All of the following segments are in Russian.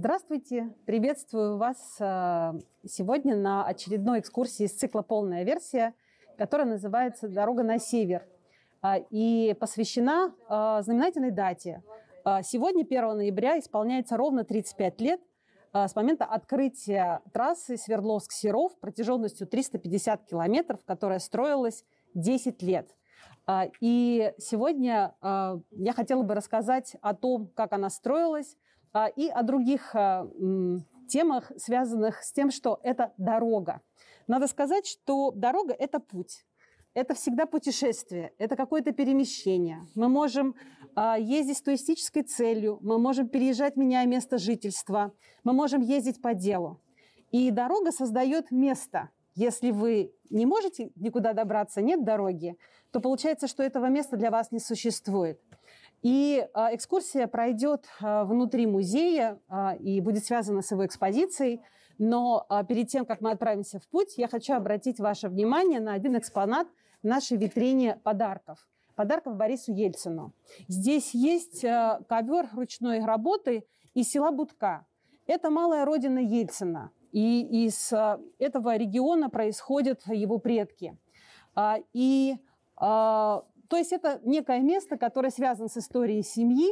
Здравствуйте! Приветствую вас э, сегодня на очередной экскурсии из цикла «Полная версия», которая называется «Дорога на север» э, и посвящена э, знаменательной дате. Сегодня, 1 ноября, исполняется ровно 35 лет с момента открытия трассы Свердловск-Серов протяженностью 350 километров, которая строилась 10 лет. И сегодня я хотела бы рассказать о том, как она строилась, а, и о других а, темах, связанных с тем, что это дорога. Надо сказать, что дорога – это путь. Это всегда путешествие, это какое-то перемещение. Мы можем э, ездить с туристической целью, мы можем переезжать, меняя место жительства, мы можем ездить по делу. И дорога создает место. Если вы не можете никуда добраться, нет дороги, то получается, что этого места для вас не существует. И а, экскурсия пройдет а, внутри музея а, и будет связана с его экспозицией. Но перед тем, как мы отправимся в путь, я хочу обратить ваше внимание на один экспонат в нашей витрине подарков. Подарков Борису Ельцину. Здесь есть ковер ручной работы из села Будка. Это малая родина Ельцина. И из этого региона происходят его предки. И то есть это некое место, которое связано с историей семьи,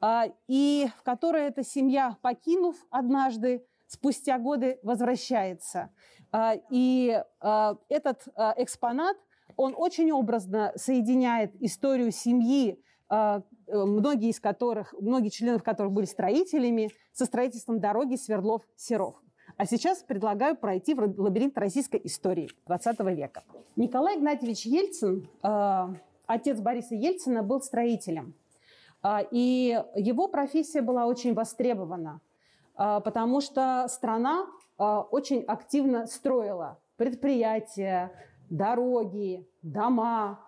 а, и в которое эта семья, покинув однажды, спустя годы возвращается. А, и а, этот экспонат, он очень образно соединяет историю семьи, многие из которых, многие членов которых были строителями, со строительством дороги Свердлов-Серов. А сейчас предлагаю пройти в лабиринт российской истории 20 века. Николай Игнатьевич Ельцин отец Бориса Ельцина был строителем. А, и его профессия была очень востребована, а, потому что страна а, очень активно строила предприятия, дороги, дома.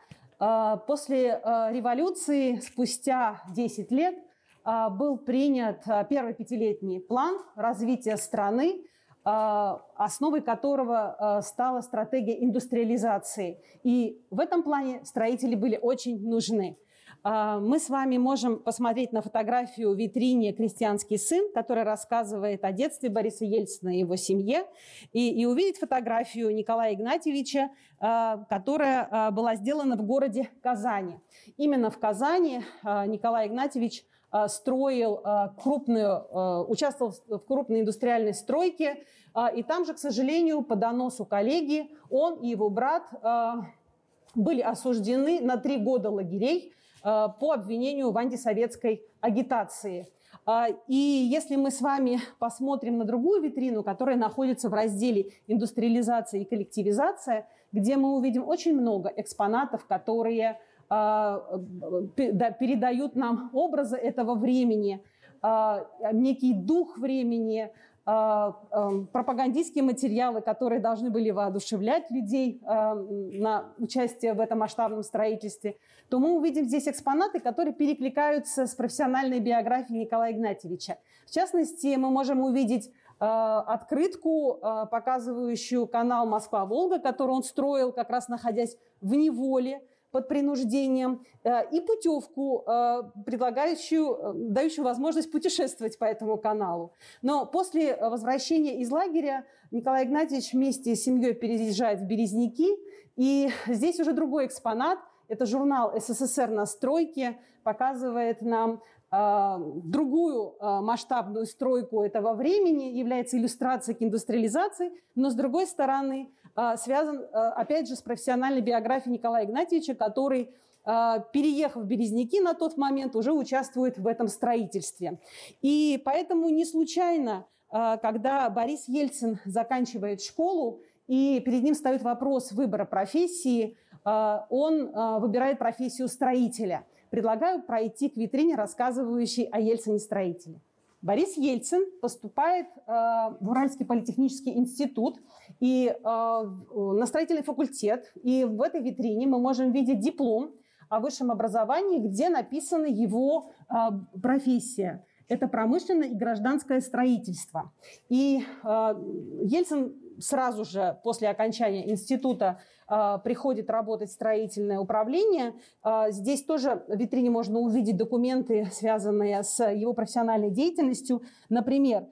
После революции, спустя 10 лет, был принят первый пятилетний план развития страны, основой которого а, стала стратегия индустриализации. И в этом плане строители были очень нужны. А, мы с вами можем посмотреть на фотографию в витрине «Крестьянский сын», которая рассказывает о детстве Бориса Ельцина и его семье, и, и увидеть фотографию Николая Игнатьевича, которая была сделана в городе Казани. Именно в Казани Николай Игнатьевич строил э, крупную, э, участвовал в крупной индустриальной стройке. И там же, к сожалению, по доносу коллеги, он и его брат были осуждены на три года лагерей по обвинению в антисоветской агитации. И если мы с вами посмотрим на другую витрину, которая находится в разделе «Индустриализация и коллективизация», где мы увидим очень много экспонатов, которые а, передают нам образы этого времени, а, некий дух времени, а, пропагандистские материалы, которые должны были воодушевлять людей на участие в этом масштабном строительстве, то мы увидим здесь экспонаты, которые перекликаются с профессиональной биографией Николая Игнатьевича. В частности, мы можем увидеть открытку, показывающую канал Москва-Волга, который он строил, как раз находясь в неволе, под принуждением, э, и путевку, э, предлагающую, э, дающую возможность путешествовать по этому каналу. Но после возвращения из лагеря Николай Игнатьевич вместе с семьей переезжает в Березники, и здесь уже другой экспонат – это журнал «СССР на стройке», показывает нам другую масштабную стройку этого времени, является иллюстрацией к индустриализации, но с другой стороны связан, опять же, с профессиональной биографией Николая Игнатьевича, который переехав в Березники на тот момент, уже участвует в этом строительстве. И поэтому не случайно, когда Борис Ельцин заканчивает школу, и перед ним встает вопрос выбора профессии, он выбирает профессию строителя – предлагаю пройти к витрине, рассказывающей о Ельцине-строителе. Борис Ельцин поступает э, в Уральский политехнический институт и э, на строительный факультет. И в этой витрине мы можем видеть диплом о высшем образовании, где написана его э, профессия. Это промышленное и гражданское строительство. И э, Ельцин сразу же после окончания института приходит работать строительное управление. Здесь тоже в витрине можно увидеть документы, связанные с его профессиональной деятельностью. Например,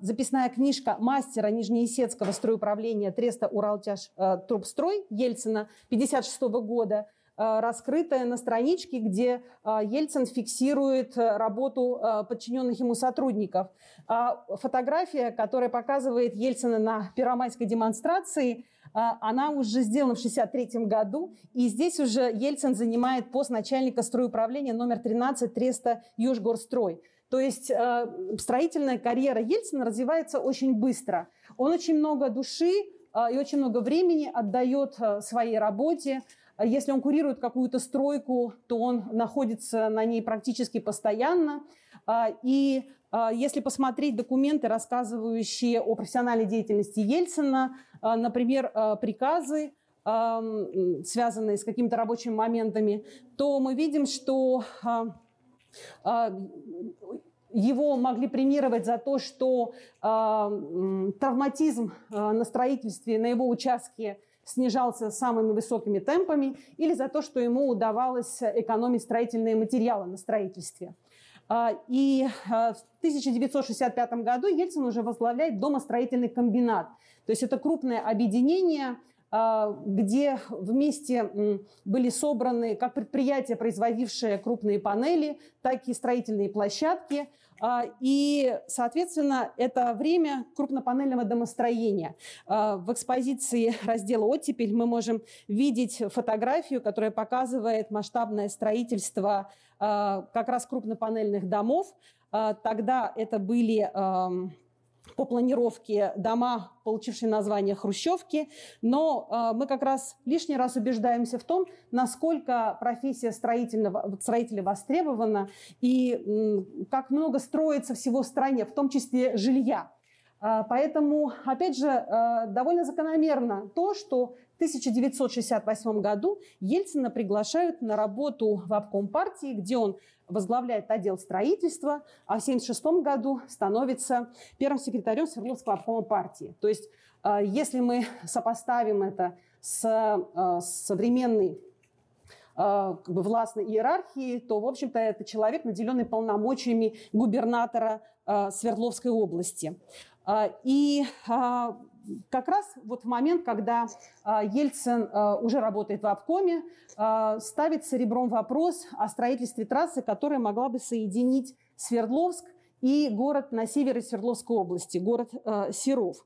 записная книжка мастера Нижнеесетского стройуправления Треста Уралтяж Трубстрой Ельцина 1956 года – раскрытая на страничке, где Ельцин фиксирует работу подчиненных ему сотрудников. А фотография, которая показывает Ельцина на первомайской демонстрации, она уже сделана в 1963 году, и здесь уже Ельцин занимает пост начальника стройуправления номер 13 Треста Южгорстрой. То есть строительная карьера Ельцина развивается очень быстро. Он очень много души и очень много времени отдает своей работе, а если он курирует какую-то стройку, то он находится на ней практически постоянно. А, и а, если посмотреть документы, рассказывающие о профессиональной деятельности Ельцина, например, приказы, связанные с какими-то рабочими моментами, то мы видим, что его могли премировать за то, что травматизм на строительстве на его участке снижался самыми высокими темпами, или за то, что ему удавалось экономить строительные материалы на строительстве. А, и а, в 1965 году Ельцин уже возглавляет домостроительный комбинат. То есть это крупное объединение, а, где вместе были собраны как предприятия, производившие крупные панели, так и строительные площадки. А, и, соответственно, это время крупнопанельного домостроения. А, в экспозиции раздела «Оттепель» мы можем видеть фотографию, которая показывает масштабное строительство как раз крупнопанельных домов. Тогда это были по планировке дома, получившие название хрущевки, но э, мы как раз лишний раз убеждаемся в том, насколько профессия строительного, строителя востребована и как много строится всего в стране, в том числе жилья. Э, поэтому, опять же, э, довольно закономерно то, что 1968 году Ельцина приглашают на работу в обком партии, где он возглавляет отдел строительства, а в 1976 году становится первым секретарем Свердловского обкома партии. То есть, э, если мы сопоставим это с э, современной э, как бы властной иерархии, то, в общем-то, это человек, наделенный полномочиями губернатора Свердловской области. И как раз вот в момент, когда а, Ельцин а, уже работает в обкоме, а, ставит серебром вопрос о строительстве трассы, которая могла бы соединить Свердловск и город на севере Свердловской области, город Серов.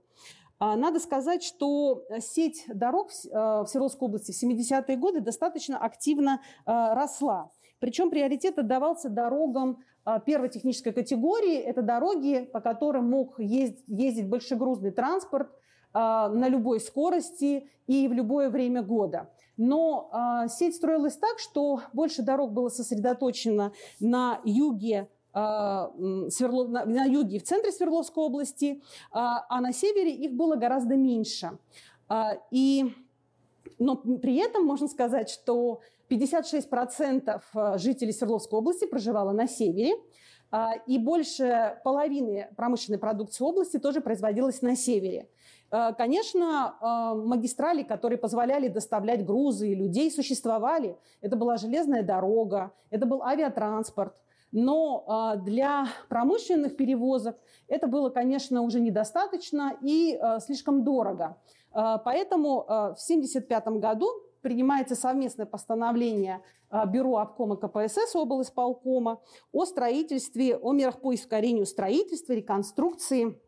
Надо сказать, что сеть дорог в Свердловской области в 70-е годы достаточно активно росла. Причем приоритет отдавался дорогам первой технической категории. Это дороги, по которым мог ездить, ездить большегрузный транспорт, на любой скорости и в любое время года. Но а, сеть строилась так, что больше дорог было сосредоточено на юге а, Сверло, на, на юге в центре Свердловской области, а на севере их было гораздо меньше. И, но при этом можно сказать, что 56% жителей Свердловской области проживало на севере, и больше половины промышленной продукции области тоже производилось на севере. Э, конечно, э, магистрали, которые позволяли доставлять грузы и людей, существовали. Это была железная дорога, это был авиатранспорт. Но э, для промышленных перевозок это было, конечно, уже недостаточно и слишком дорого. Поэтому в 1975 году принимается совместное постановление Бюро обкома КПСС облсполкома о строительстве, о мерах по ускорению строительства, реконструкции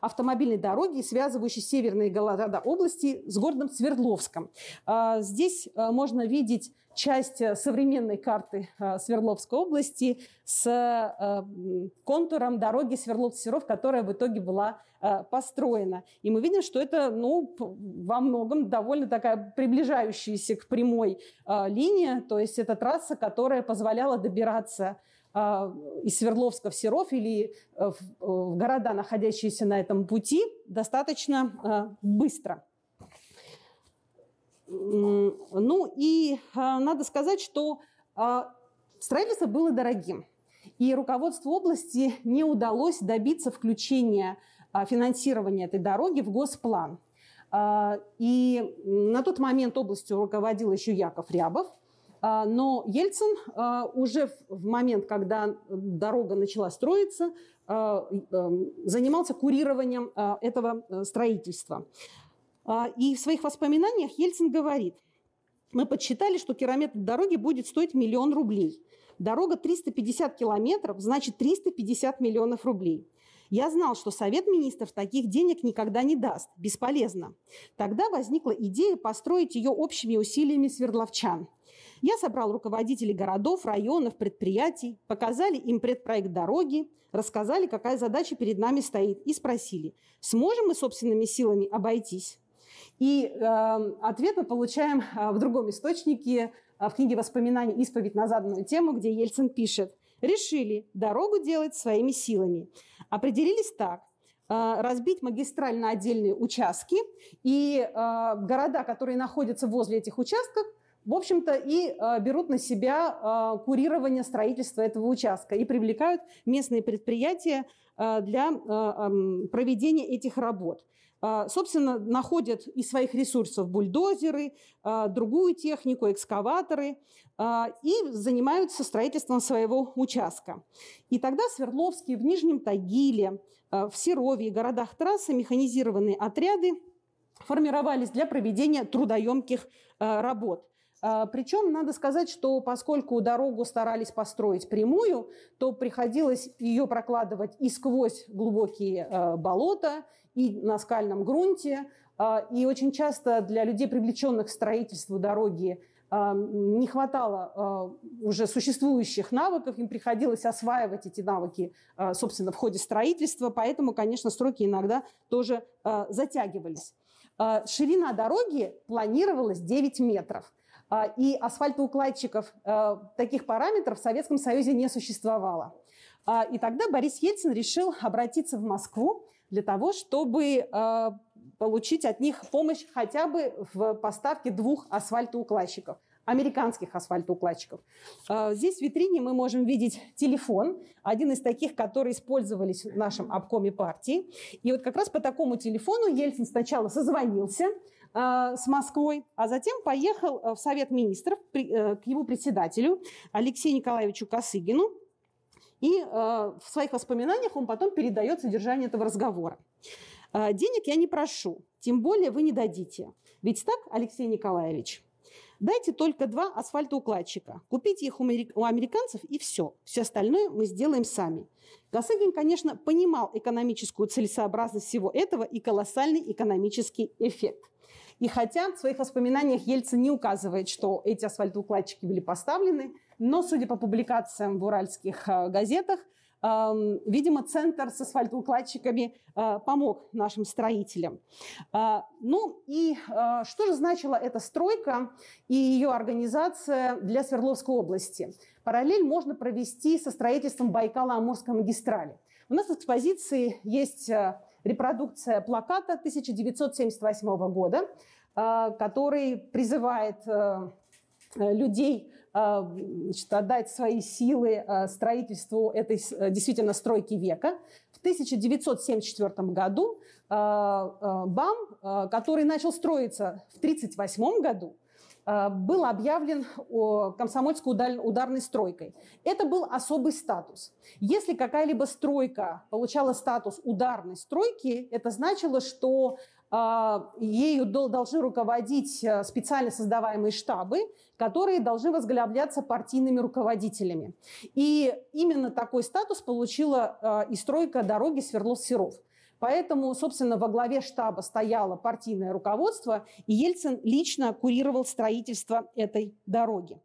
автомобильной дороги, связывающей северные города области с городом Свердловском. А, здесь а, можно видеть часть э, современной карты а, Свердловской области с контуром дороги Свердлов-Серов, которая в итоге была построена. И мы видим, что это ну, во многом довольно такая приближающаяся к прямой линия, то есть это трасса, которая позволяла добираться из Свердловска в Серов или э, в города, находящиеся на этом пути, достаточно а, быстро. Ну и а, надо сказать, что строительство было дорогим. И руководству области не удалось добиться включения финансирования этой дороги в госплан. И на тот момент областью руководил еще Яков Рябов. Но Ельцин уже в момент, когда дорога начала строиться, занимался курированием этого строительства. И в своих воспоминаниях Ельцин говорит, мы подсчитали, что километр дороги будет стоить миллион рублей. Дорога 350 километров, значит 350 миллионов рублей. Я знал, что Совет министров таких денег никогда не даст. Бесполезно. Тогда возникла идея построить ее общими усилиями свердловчан. Я собрал руководителей городов, районов, предприятий, показали им предпроект дороги, рассказали, какая задача перед нами стоит, и спросили, сможем мы собственными силами обойтись. И э, ответ мы получаем э, в другом источнике, э, в книге воспоминаний «Исповедь на заданную тему», где Ельцин пишет «Решили дорогу делать своими силами. Определились так э, – разбить магистраль на отдельные участки, и э, города, которые находятся возле этих участков, в общем-то, и э, берут на себя э, курирование строительства этого участка и привлекают местные предприятия э, для э, э, проведения этих работ. А, собственно, находят из своих ресурсов бульдозеры, а, другую технику, экскаваторы а, и занимаются строительством своего участка. И тогда в Свердловске, в Нижнем Тагиле, в Серове и городах трассы механизированные отряды формировались для проведения трудоемких работ. Причем надо сказать, что поскольку дорогу старались построить прямую, то приходилось ее прокладывать и сквозь глубокие болота, и на скальном грунте. А, и очень часто для людей, привлеченных к строительству дороги, а, не хватало а, уже существующих навыков, им приходилось осваивать эти навыки, собственно, в ходе строительства, поэтому, конечно, сроки иногда тоже затягивались. Ширина дороги планировалась 9 метров, и асфальтоукладчиков таких параметров в Советском Союзе не существовало. И тогда Борис Ельцин решил обратиться в Москву для того, чтобы э, получить от них помощь хотя бы в поставке двух асфальтоукладчиков американских асфальтоукладчиков. Э, здесь в витрине мы можем видеть телефон, один из таких, которые использовались в нашем обкоме партии. И вот как раз по такому телефону Ельцин сначала созвонился э, с Москвой, а затем поехал в Совет министров к его председателю Алексею Николаевичу Косыгину, и э, в своих воспоминаниях он потом передает содержание этого разговора. «Э, «Денег я не прошу, тем более вы не дадите. Ведь так, Алексей Николаевич?» Дайте только два асфальтоукладчика. Купите их у американцев и все. Все остальное мы сделаем сами. Косыгин, конечно, понимал экономическую целесообразность всего этого и колоссальный экономический эффект. И хотя в своих воспоминаниях Ельцин не указывает, что эти асфальтоукладчики были поставлены, но, судя по публикациям в уральских э, газетах, эм, видимо, центр с асфальтоукладчиками э, помог нашим строителям. Э, ну и что же значила эта стройка и ее организация для Свердловской области? Параллель можно провести со строительством Байкала-Амурской магистрали. У нас в экспозиции есть репродукция плаката 1978 года, который призывает людей а, значит, отдать свои силы строительству этой э, действительно стройки века. В 1974 году БАМ, который начал строиться в 1938 году, был объявлен комсомольской ударной стройкой. Это был особый статус. Если какая-либо стройка получала статус ударной стройки, это значило, что ею должны руководить э, специально создаваемые штабы, которые должны возглавляться партийными руководителями. И именно такой статус получила э, и стройка дороги Свердлов-Серов. Поэтому, собственно, во главе штаба стояло партийное руководство, и Ельцин лично курировал строительство этой дороги.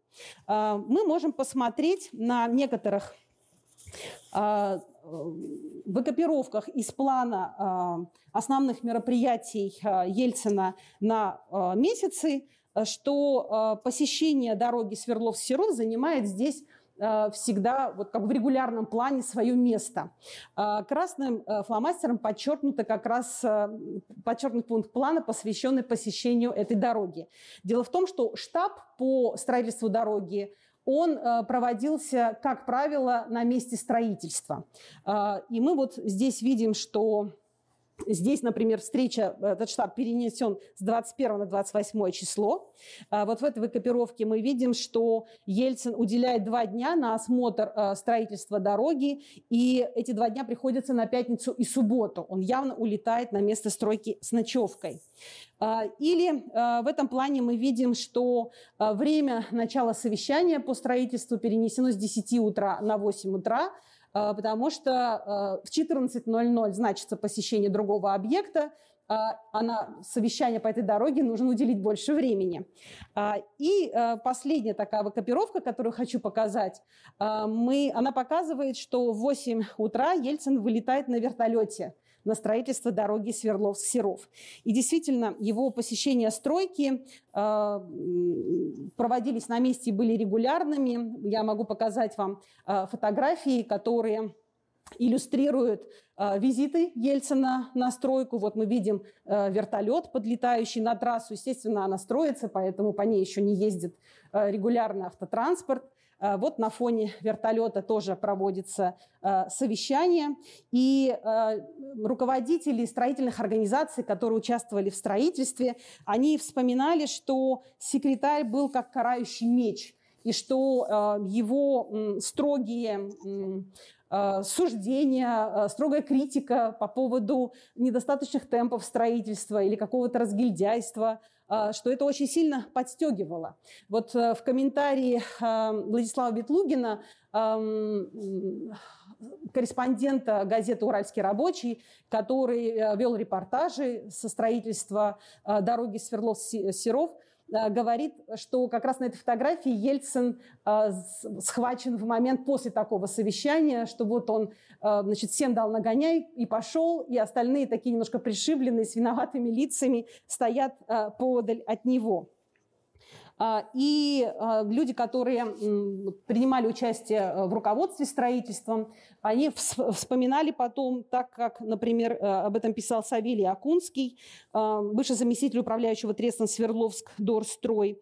А, мы можем посмотреть на некоторых а, в экипировках из плана а, основных мероприятий Ельцина на месяцы, что посещение дороги Сверлов-Серов занимает здесь всегда вот как в регулярном плане свое место. Красным фломастером подчеркнуто как раз подчеркнут пункт плана, посвященный посещению этой дороги. Дело в том, что штаб по строительству дороги он э, проводился, как правило, на месте строительства. Э, и мы вот здесь видим, что Здесь, например, встреча, этот штаб перенесен с 21 на 28 число. А вот в этой выкопировке мы видим, что Ельцин уделяет два дня на осмотр э, строительства дороги, и эти два дня приходятся на пятницу и субботу. Он явно улетает на место стройки с ночевкой. А, или э, в этом плане мы видим, что э, время начала совещания по строительству перенесено с 10 утра на 8 утра, потому что э, в 14.00 значится посещение другого объекта, а, а на совещание по этой дороге нужно уделить больше времени. А, и последняя такая копировка, которую хочу показать, мы, она показывает, что в 8 утра Ельцин вылетает на вертолете на строительство дороги Свердловск-Серов. И действительно, его посещения стройки э, проводились на месте и были регулярными. Я могу показать вам э, фотографии, которые иллюстрируют э, визиты Ельцина на стройку. Вот мы видим э, вертолет, подлетающий на трассу. Естественно, она строится, поэтому по ней еще не ездит э, регулярный автотранспорт. Э, вот на фоне вертолета тоже проводится э, совещание. И э, руководители строительных организаций, которые участвовали в строительстве, они вспоминали, что секретарь был как карающий меч, и что его строгие суждения, строгая критика по поводу недостаточных темпов строительства или какого-то разгильдяйства а, что это очень сильно подстегивало. Вот э, в комментарии а, Владислава Бетлугина, корреспондента газеты «Уральский рабочий», который э, вел репортажи со строительства э, дороги Сверлов-Серов, говорит, что как раз на этой фотографии Ельцин э, схвачен в момент после такого совещания, что вот он, э, значит, всем дал нагоняй и пошел, и остальные такие немножко пришибленные с виноватыми лицами стоят подаль от него. А, и а, люди, которые принимали участие э, в руководстве строительством, они вспоминали потом, так как, например, э, об этом писал Савелий Акунский, а, бывший заместитель управляющего Трестом Свердловск Дорстрой,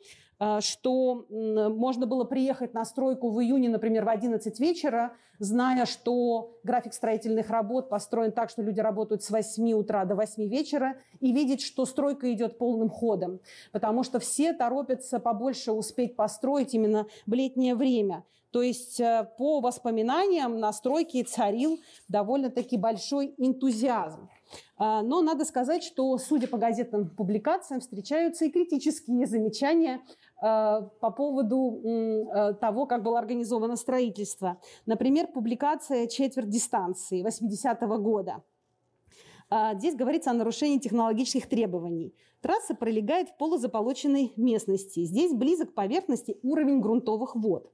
что можно было приехать на стройку в июне, например, в 11 вечера, зная, что график строительных работ построен так, что люди работают с 8 утра до 8 вечера, и видеть, что стройка идет полным ходом, потому что все торопятся побольше успеть построить именно в летнее время. То есть э, по воспоминаниям на стройке царил довольно-таки большой энтузиазм. А, но надо сказать, что, судя по газетным публикациям, встречаются и критические замечания по поводу э, того, как было организовано строительство. Например, публикация «Четверть дистанции» 80-го года. А, здесь говорится о нарушении технологических требований. Трасса пролегает в полузаполоченной местности. Здесь близок к поверхности уровень грунтовых вод.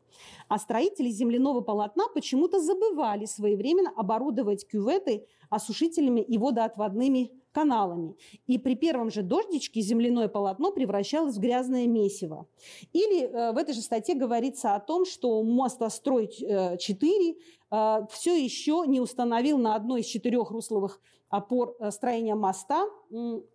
А строители земляного полотна почему-то забывали своевременно оборудовать кюветы осушителями и водоотводными каналами. И при первом же дождичке земляное полотно превращалось в грязное месиво. Или э, в этой же статье говорится о том, что мостострой 4 э, э, все еще не установил на одной из четырех русловых опор э, строения моста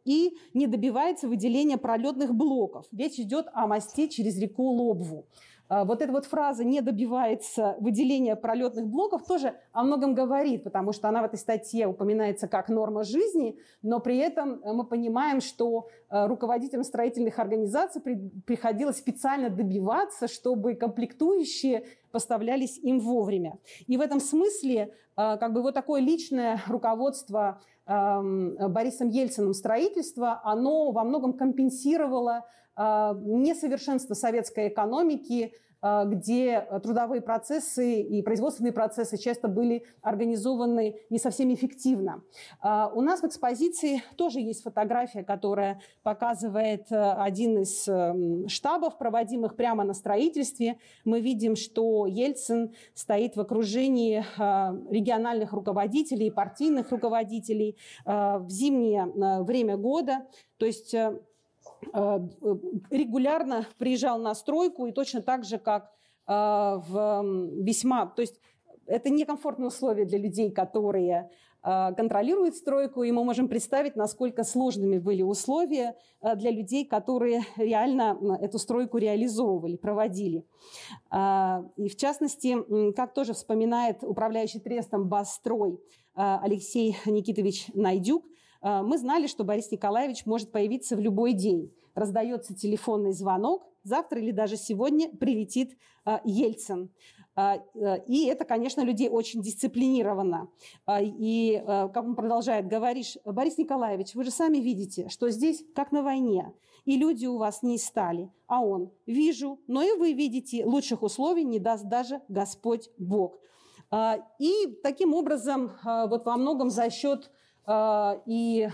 и не добивается выделения пролетных блоков. Речь идет о мосте через реку Лобву. А, вот эта вот фраза «не добивается выделения пролетных блоков» тоже о многом говорит, потому что она в этой статье упоминается как норма жизни, но при этом мы понимаем, что э, руководителям строительных организаций приходилось специально добиваться, чтобы комплектующие поставлялись им вовремя. И в этом смысле э, как бы вот такое личное руководство эм, Борисом Ельциным строительства, оно во многом компенсировало несовершенство советской экономики, а, где трудовые процессы и производственные процессы часто были организованы не совсем эффективно. А, у нас в экспозиции тоже есть фотография, которая показывает э, один из эм, штабов, проводимых прямо на строительстве. Мы видим, что Ельцин стоит в окружении региональных руководителей партийных руководителей в зимнее э, время года. То есть Э, регулярно приезжал на стройку, и точно так же, как э, в весьма... То есть это некомфортные условия для людей, которые э, контролируют стройку, и мы можем представить, насколько сложными были условия для людей, которые реально эту стройку реализовывали, проводили. И в частности, как тоже вспоминает управляющий трестом «Басстрой» Алексей Никитович Найдюк, мы знали, что Борис Николаевич может появиться в любой день. Раздается телефонный звонок, завтра или даже сегодня прилетит Ельцин. И это, конечно, людей очень дисциплинировано. И, как он продолжает, говоришь, Борис Николаевич, вы же сами видите, что здесь как на войне и люди у вас не стали. А он, вижу, но и вы видите, лучших условий не даст даже Господь Бог. И таким образом, вот во многом за счет и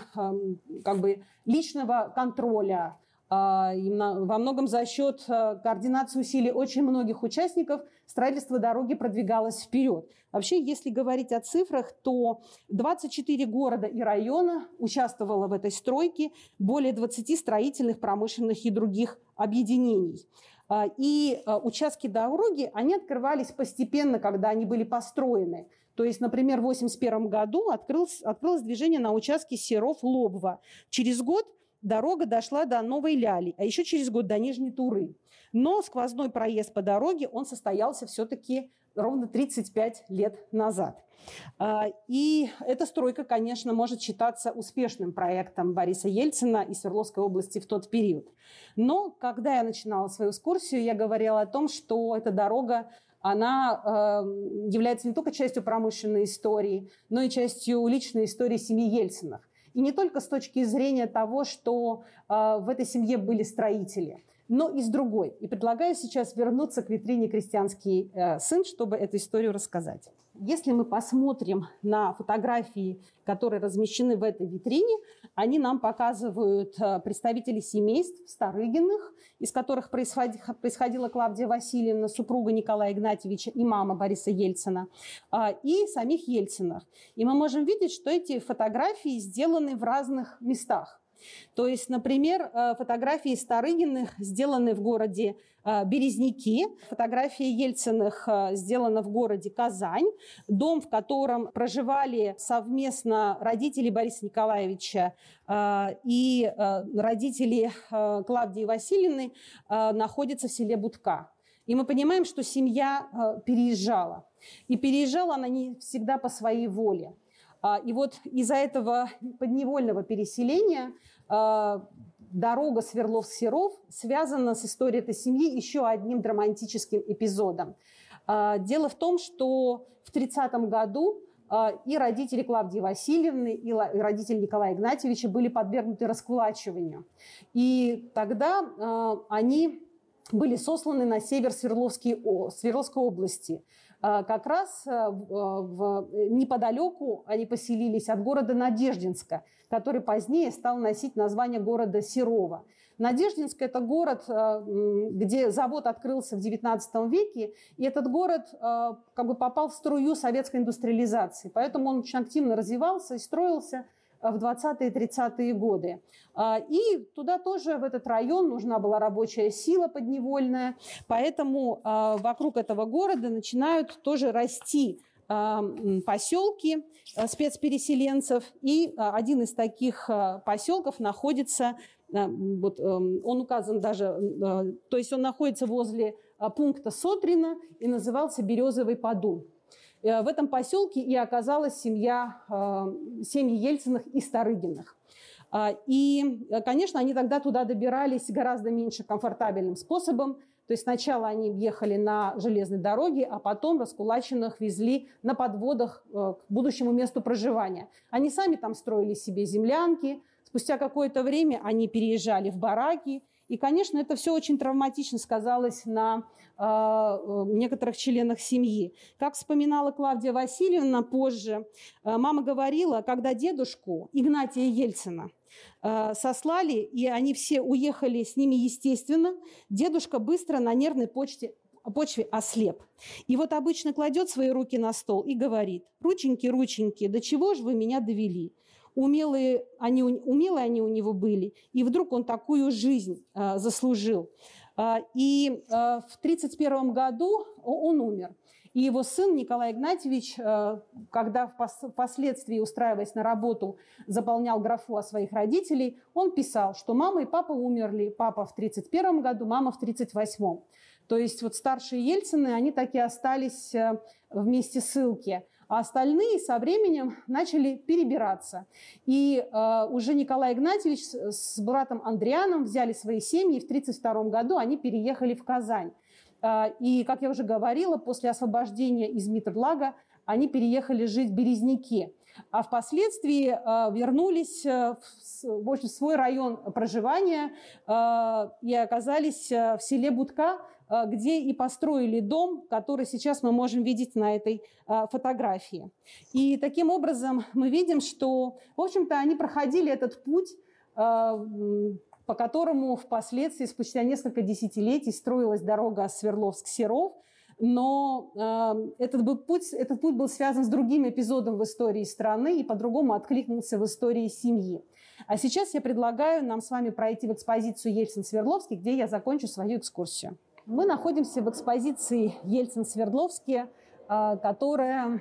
как бы личного контроля, во многом за счет координации усилий очень многих участников строительство дороги продвигалось вперед. Вообще, если говорить о цифрах, то 24 города и района участвовало в этой стройке, более 20 строительных, промышленных и других объединений. И участки дороги, они открывались постепенно, когда они были построены. То есть, например, в 1981 году открылось, открылось движение на участке Серов-Лобва. Через год дорога дошла до Новой Ляли, а еще через год до Нижней Туры. Но сквозной проезд по дороге, он состоялся все-таки ровно 35 лет назад. А, и эта стройка, конечно, может считаться успешным проектом Бориса Ельцина и Свердловской области в тот период. Но когда я начинала свою экскурсию, я говорила о том, что эта дорога она э, является не только частью промышленной истории, но и частью личной истории семьи Ельцинов. И не только с точки зрения того, что э, в этой семье были строители – но и с другой. И предлагаю сейчас вернуться к витрине «Крестьянский э, сын», чтобы эту историю рассказать. Если мы посмотрим на фотографии, которые размещены в этой витрине, они нам показывают э, представителей семейств Старыгиных, из которых происходила Клавдия Васильевна, супруга Николая Игнатьевича и мама Бориса Ельцина, а, и самих Ельцинах. И мы можем видеть, что эти фотографии сделаны в разных местах. То есть, например, э, фотографии Старыгиных сделаны в городе э, Березники, фотография Ельциных э, сделана в городе Казань, дом, в котором проживали совместно родители Бориса Николаевича и родители Клавдии Васильевны, находится в селе Будка. И мы понимаем, что семья переезжала. И переезжала она не всегда по своей воле. А, и вот из-за этого подневольного переселения а, дорога Сверлов-Серов связана с историей этой семьи еще одним драматическим эпизодом. А, дело в том, что в 30 году и родители Клавдии Васильевны, и родители Николая Игнатьевича были подвергнуты раскулачиванию. И тогда они были сосланы на север Свердловской, области – как раз э, в, неподалеку они поселились от города Надеждинска, который позднее стал носить название города Серова. Надеждинск – это город, э, где завод открылся в XIX веке, и этот город э, как бы попал в струю советской индустриализации. Поэтому он очень активно развивался и строился в 20-е 30-е годы. А, и туда тоже, в этот район, нужна была рабочая сила подневольная, поэтому а, вокруг этого города начинают тоже расти а, поселки спецпереселенцев, и один из таких поселков находится, вот он указан даже, то есть он находится возле пункта Сотрина и назывался Березовый Подун. Э, в этом поселке и оказалась семья, э, семьи Ельциных и Старыгиных. А, и, э, конечно, они тогда туда добирались гораздо меньше комфортабельным способом. То есть сначала они ехали на железной дороге, а потом раскулаченных везли на подводах к будущему месту проживания. Они сами там строили себе землянки. Спустя какое-то время они переезжали в бараки – и, конечно, это все очень травматично сказалось на э, некоторых членах семьи. Как вспоминала Клавдия Васильевна позже, э, мама говорила, когда дедушку Игнатия Ельцина э, сослали, и они все уехали с ними естественно, дедушка быстро на нервной почте почве ослеп. И вот обычно кладет свои руки на стол и говорит, рученьки, рученьки, до чего же вы меня довели? Умелые они, умелые они у него были, и вдруг он такую жизнь а, заслужил. А, и а, в 1931 году он умер. И его сын Николай Игнатьевич, когда впоследствии, устраиваясь на работу, заполнял графу о своих родителей, он писал, что мама и папа умерли. Папа в 1931 году, мама в 1938. То есть вот старшие Ельцины, они так и остались а, в месте ссылки. А остальные со временем начали перебираться. И э, уже Николай Игнатьевич с, братом Андрианом взяли свои семьи, и в 1932 году они переехали в Казань. Э, и, как я уже говорила, после освобождения из Митрдлага они переехали жить в Березники а впоследствии э, вернулись э, в, общем, свой район проживания э, и оказались в селе Будка, где и построили дом, который сейчас мы можем видеть на этой фотографии. И таким образом мы видим, что, в общем-то, они проходили этот путь, по которому впоследствии, спустя несколько десятилетий, строилась дорога Свердловск-Серов – но э, этот, был путь, этот путь был связан с другим эпизодом в истории страны и по-другому откликнулся в истории семьи. А сейчас я предлагаю нам с вами пройти в экспозицию Ельцин-Свердловский, где я закончу свою экскурсию. Мы находимся в экспозиции Ельцин-Свердловский, э, которая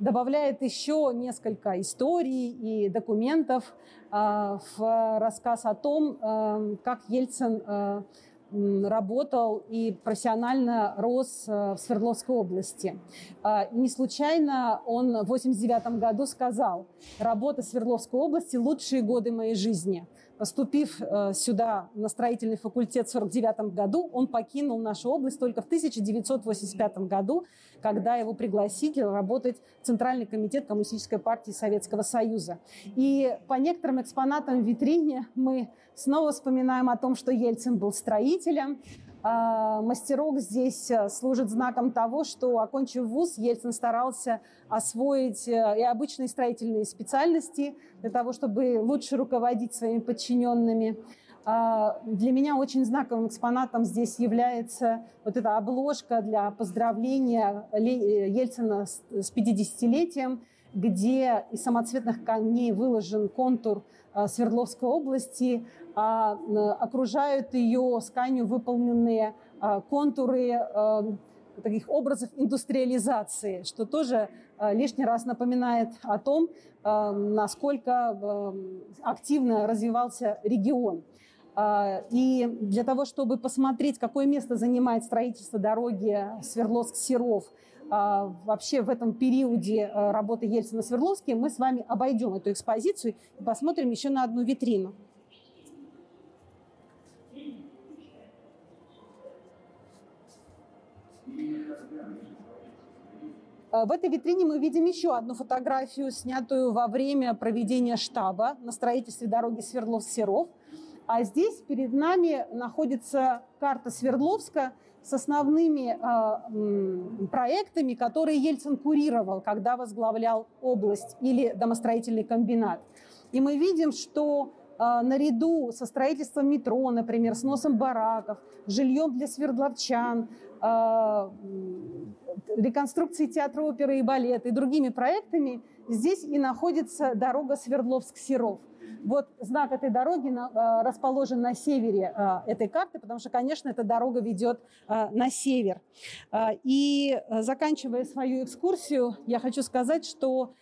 добавляет еще несколько историй и документов э, в рассказ о том, э, как Ельцин работал и профессионально рос в Свердловской области. А, не случайно он в 1989 году сказал, работа Свердловской области – лучшие годы моей жизни. Поступив э, сюда на строительный факультет в 1949 году, он покинул нашу область только в 1985 году, когда его пригласили работать в Центральный комитет Коммунистической партии Советского Союза. И по некоторым экспонатам в витрине мы снова вспоминаем о том, что Ельцин был строителем, мастерок здесь э, служит знаком того, что, окончив вуз, Ельцин старался освоить э, и обычные строительные специальности для того, чтобы лучше руководить своими подчиненными. А, для меня очень знаковым экспонатом здесь является вот эта обложка для поздравления э, Ельцина с 50-летием, где из самоцветных камней выложен контур Свердловской области, а, окружают ее сканью выполненные а, контуры а, таких образов индустриализации, что тоже лишний раз напоминает о том, насколько активно развивался регион. И для того, чтобы посмотреть, какое место занимает строительство дороги Свердловск-Серов вообще в этом периоде работы Ельцина-Свердловский, мы с вами обойдем эту экспозицию и посмотрим еще на одну витрину. В этой витрине мы видим еще одну фотографию, снятую во время проведения штаба на строительстве дороги Свердловск-Серов. А здесь перед нами находится карта Свердловска с основными э, проектами, которые Ельцин курировал, когда возглавлял область или домостроительный комбинат. И мы видим, что э, наряду со строительством метро, например, сносом бараков, жильем для свердловчан, э, реконструкции театра оперы и балета и другими проектами здесь и находится дорога Свердловск-Серов. Вот знак этой дороги а, расположен на севере а, этой карты, потому что, конечно, эта дорога ведет а, на север. И заканчивая свою экскурсию, я хочу сказать, что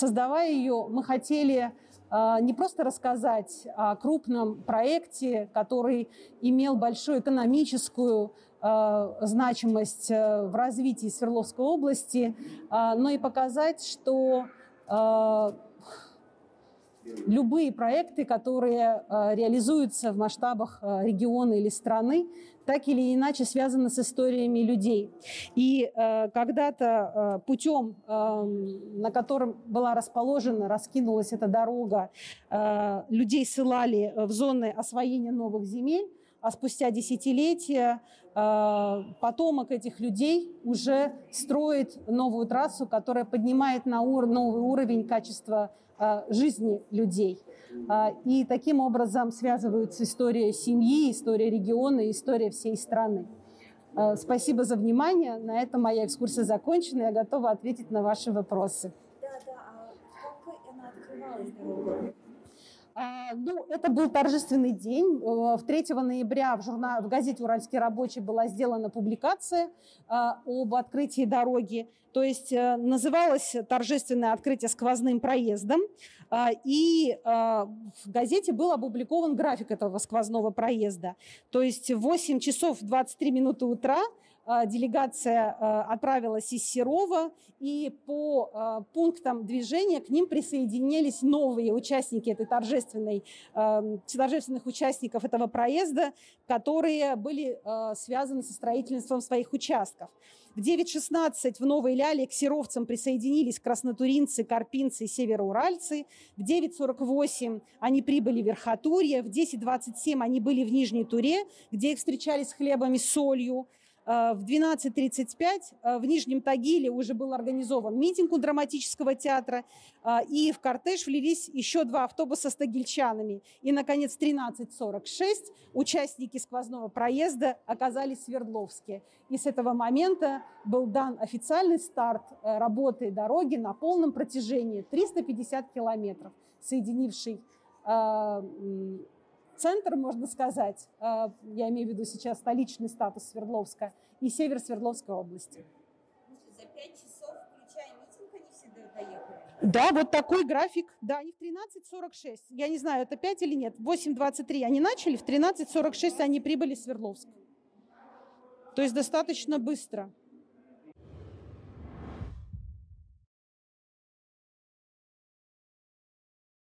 создавая ее, мы хотели а, не просто рассказать о крупном проекте, который имел большую экономическую а, значимость э, в развитии Свердловской области, а, но и показать, что любые проекты, которые реализуются в масштабах региона или страны, так или иначе связаны с историями людей. И э, когда-то э, путем, э, на котором была расположена, раскинулась эта дорога, э, людей ссылали в зоны освоения новых земель, а спустя десятилетия э, потомок этих людей уже строит новую трассу, которая поднимает на новый уровень качества э, жизни людей. А, и таким образом связываются история семьи, история региона история всей страны. А, спасибо за внимание. На этом моя экскурсия закончена. Я готова ответить на ваши вопросы. Да, да. А как она открывалась? А, ну, это был торжественный день. Э, в 3 ноября в, журнал, в газете «Уральский рабочий» была сделана публикация а, об открытии дороги. То есть э, называлось торжественное открытие сквозным проездом. А, и в газете был опубликован график этого сквозного проезда. То есть в 8 часов 23 минуты утра а, делегация а, отправилась из Серова, и по а, пунктам движения к ним присоединились новые участники этой торжественной, торжественных участников этого проезда, которые были связаны со строительством своих участков. В 9.16 в Новой Ляле к серовцам присоединились краснотуринцы, карпинцы и североуральцы. В 9.48 они прибыли в Верхотурье. В 10.27 они были в Нижней Туре, где их встречали с хлебом и солью. Э, в 12.35 э, в Нижнем Тагиле уже был организован митинг у драматического театра, э, и в кортеж влились еще два автобуса с тагильчанами. И, наконец, в 13.46 участники сквозного проезда оказались в Свердловске. И с этого момента был дан официальный старт работы дороги на полном протяжении 350 километров, соединивший центр, можно сказать, э, я имею в виду сейчас столичный статус Свердловска, и север Свердловской области. За пять часов, включая митинг, они все доехали? Да, вот такой график. Да, они в 13.46. Я не знаю, это 5 или нет. В 8.23 они начали, в 13.46 они прибыли в Свердловск. То есть достаточно быстро.